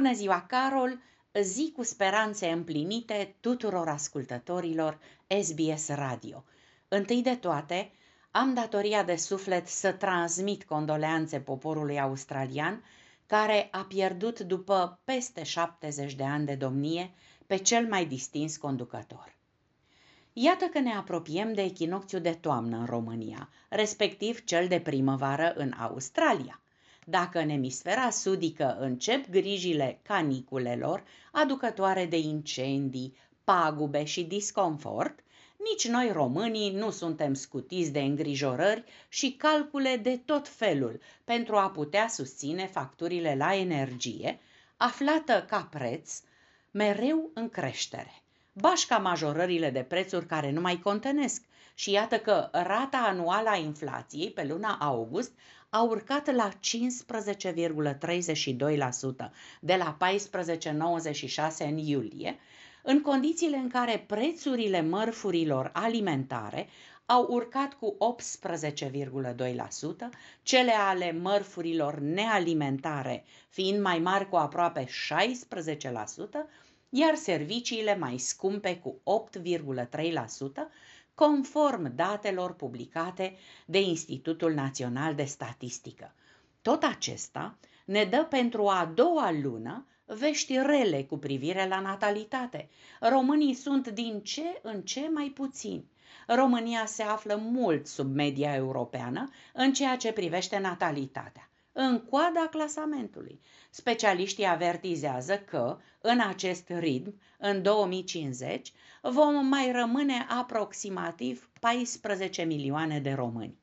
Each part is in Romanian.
Bună ziua, Carol! Zi cu speranțe împlinite tuturor ascultătorilor SBS Radio. Întâi de toate, am datoria de suflet să transmit condoleanțe poporului australian care a pierdut după peste 70 de ani de domnie pe cel mai distins conducător. Iată că ne apropiem de echinocțiul de toamnă în România, respectiv cel de primăvară în Australia – dacă în emisfera sudică încep grijile caniculelor, aducătoare de incendii, pagube și disconfort, nici noi românii nu suntem scutiți de îngrijorări și calcule de tot felul pentru a putea susține facturile la energie, aflată ca preț mereu în creștere. Bașca majorările de prețuri care nu mai contenesc. Și iată că rata anuală a inflației pe luna august a urcat la 15,32% de la 14,96% în iulie, în condițiile în care prețurile mărfurilor alimentare au urcat cu 18,2%, cele ale mărfurilor nealimentare fiind mai mari cu aproape 16%, iar serviciile mai scumpe cu 8,3%, conform datelor publicate de Institutul Național de Statistică. Tot acesta ne dă pentru a doua lună vești rele cu privire la natalitate. Românii sunt din ce în ce mai puțini. România se află mult sub media europeană în ceea ce privește natalitatea în coada clasamentului. Specialiștii avertizează că, în acest ritm, în 2050, vom mai rămâne aproximativ 14 milioane de români.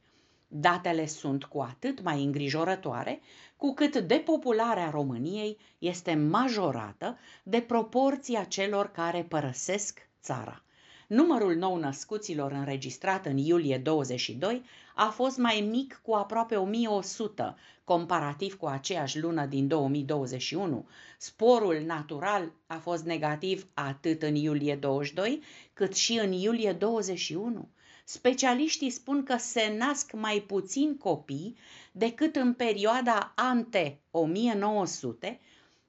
Datele sunt cu atât mai îngrijorătoare cu cât depopularea României este majorată de proporția celor care părăsesc țara. Numărul nou-născuților înregistrat în iulie 22 a fost mai mic cu aproape 1100, comparativ cu aceeași lună din 2021. Sporul natural a fost negativ atât în iulie 22 cât și în iulie 21. Specialiștii spun că se nasc mai puțin copii decât în perioada ante 1900,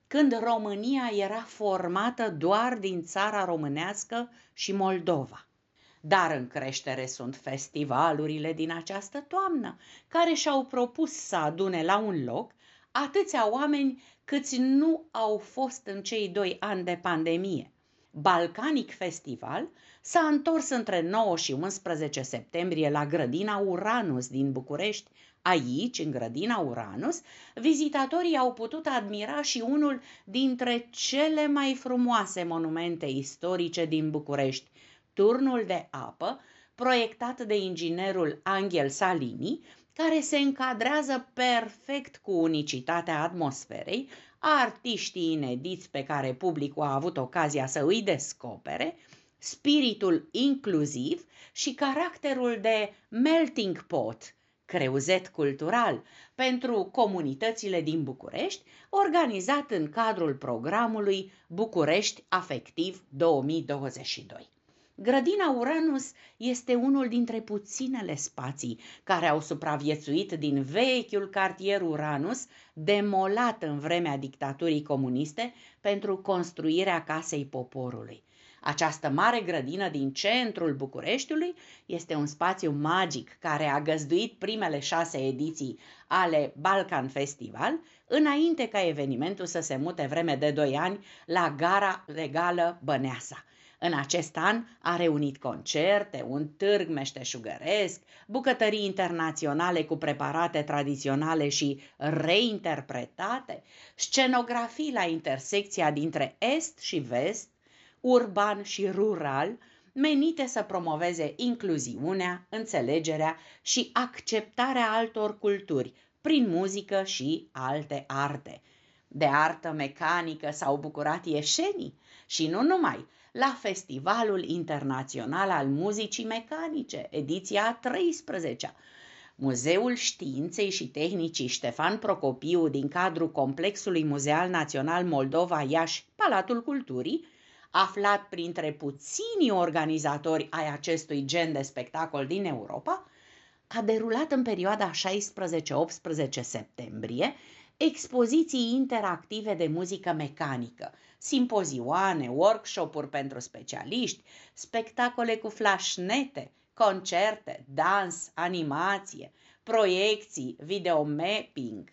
când România era formată doar din țara românească și Moldova. Dar în creștere sunt festivalurile din această toamnă, care și-au propus să adune la un loc atâția oameni câți nu au fost în cei doi ani de pandemie. Balcanic Festival s-a întors între 9 și 11 septembrie la grădina Uranus din București. Aici, în grădina Uranus, vizitatorii au putut admira și unul dintre cele mai frumoase monumente istorice din București, turnul de apă, proiectat de inginerul Angel Salini, care se încadrează perfect cu unicitatea atmosferei, artiștii inediți pe care publicul a avut ocazia să îi descopere, spiritul inclusiv și caracterul de melting pot, creuzet cultural pentru comunitățile din București, organizat în cadrul programului București Afectiv 2022. Grădina Uranus este unul dintre puținele spații care au supraviețuit din vechiul cartier Uranus, demolat în vremea dictaturii comuniste pentru construirea Casei Poporului. Această mare grădină din centrul Bucureștiului este un spațiu magic care a găzduit primele șase ediții ale Balkan Festival, înainte ca evenimentul să se mute vreme de doi ani la gara legală Băneasa. În acest an a reunit concerte, un târg meșteșugăresc, bucătării internaționale cu preparate tradiționale și reinterpretate, scenografii la intersecția dintre est și vest, urban și rural, menite să promoveze incluziunea, înțelegerea și acceptarea altor culturi prin muzică și alte arte. De artă mecanică s-au bucurat ieșenii și nu numai, la Festivalul Internațional al Muzicii Mecanice, ediția 13 Muzeul Științei și Tehnicii Ștefan Procopiu din cadrul Complexului Muzeal Național Moldova Iași, Palatul Culturii, aflat printre puținii organizatori ai acestui gen de spectacol din Europa, a derulat în perioada 16-18 septembrie expoziții interactive de muzică mecanică, simpozioane, workshop-uri pentru specialiști, spectacole cu flashnete, concerte, dans, animație, proiecții, videomapping,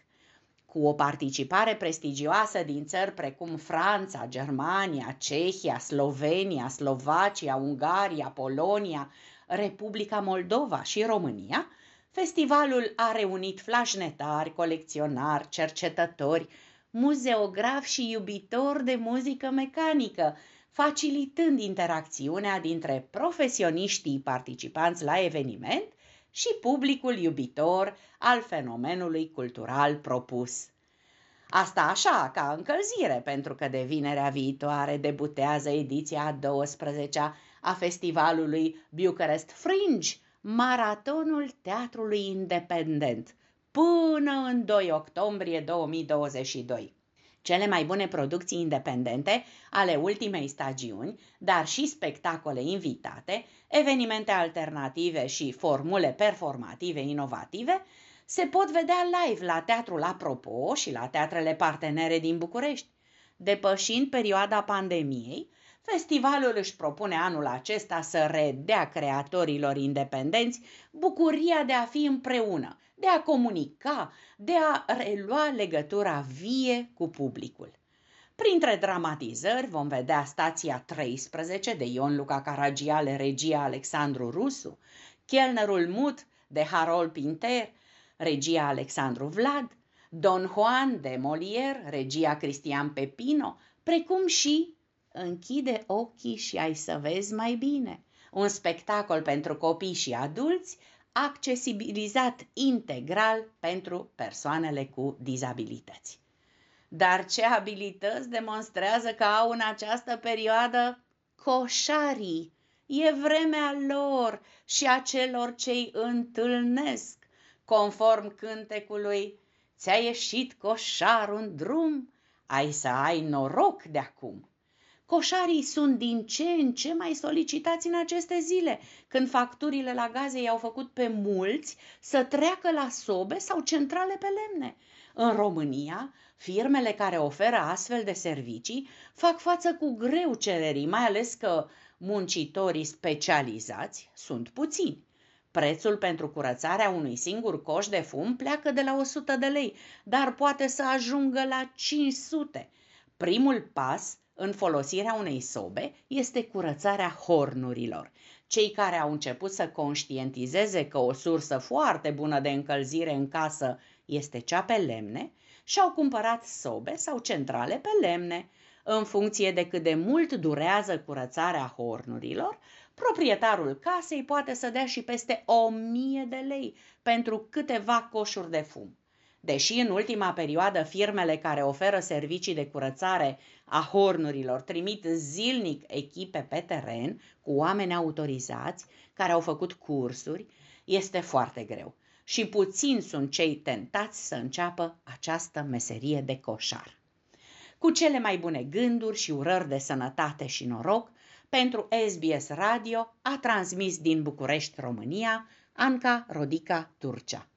cu o participare prestigioasă din țări precum Franța, Germania, Cehia, Slovenia, Slovacia, Ungaria, Polonia, Republica Moldova și România, festivalul a reunit flașnetari, colecționari, cercetători, muzeografi și iubitori de muzică mecanică, facilitând interacțiunea dintre profesioniștii participanți la eveniment și publicul iubitor al fenomenului cultural propus. Asta așa, ca încălzire, pentru că de vinerea viitoare debutează ediția a 12 a festivalului Bucharest Fringe, maratonul teatrului independent, până în 2 octombrie 2022 cele mai bune producții independente ale ultimei stagiuni, dar și spectacole invitate, evenimente alternative și formule performative inovative, se pot vedea live la Teatrul Apropo și la teatrele partenere din București. Depășind perioada pandemiei, festivalul își propune anul acesta să redea creatorilor independenți bucuria de a fi împreună, de a comunica, de a relua legătura vie cu publicul. Printre dramatizări vom vedea Stația 13 de Ion Luca Caragiale, regia Alexandru Rusu, Chelnerul Mut de Harold Pinter, regia Alexandru Vlad, Don Juan de Molière, regia Cristian Pepino, precum și Închide ochii și ai să vezi mai bine, un spectacol pentru copii și adulți accesibilizat integral pentru persoanele cu dizabilități. Dar ce abilități demonstrează că au în această perioadă coșarii? E vremea lor și a celor ce îi întâlnesc. Conform cântecului, ți-a ieșit coșarul în drum, ai să ai noroc de acum. Coșarii sunt din ce în ce mai solicitați în aceste zile, când facturile la gaze i-au făcut pe mulți să treacă la sobe sau centrale pe lemne. În România, firmele care oferă astfel de servicii fac față cu greu cererii, mai ales că muncitorii specializați sunt puțini. Prețul pentru curățarea unui singur coș de fum pleacă de la 100 de lei, dar poate să ajungă la 500. Primul pas în folosirea unei sobe este curățarea hornurilor. Cei care au început să conștientizeze că o sursă foarte bună de încălzire în casă este cea pe lemne, și-au cumpărat sobe sau centrale pe lemne. În funcție de cât de mult durează curățarea hornurilor, proprietarul casei poate să dea și peste o mie de lei pentru câteva coșuri de fum. Deși în ultima perioadă firmele care oferă servicii de curățare a hornurilor trimit zilnic echipe pe teren cu oameni autorizați care au făcut cursuri, este foarte greu și puțini sunt cei tentați să înceapă această meserie de coșar. Cu cele mai bune gânduri și urări de sănătate și noroc, pentru SBS Radio a transmis din București, România, Anca Rodica Turcea.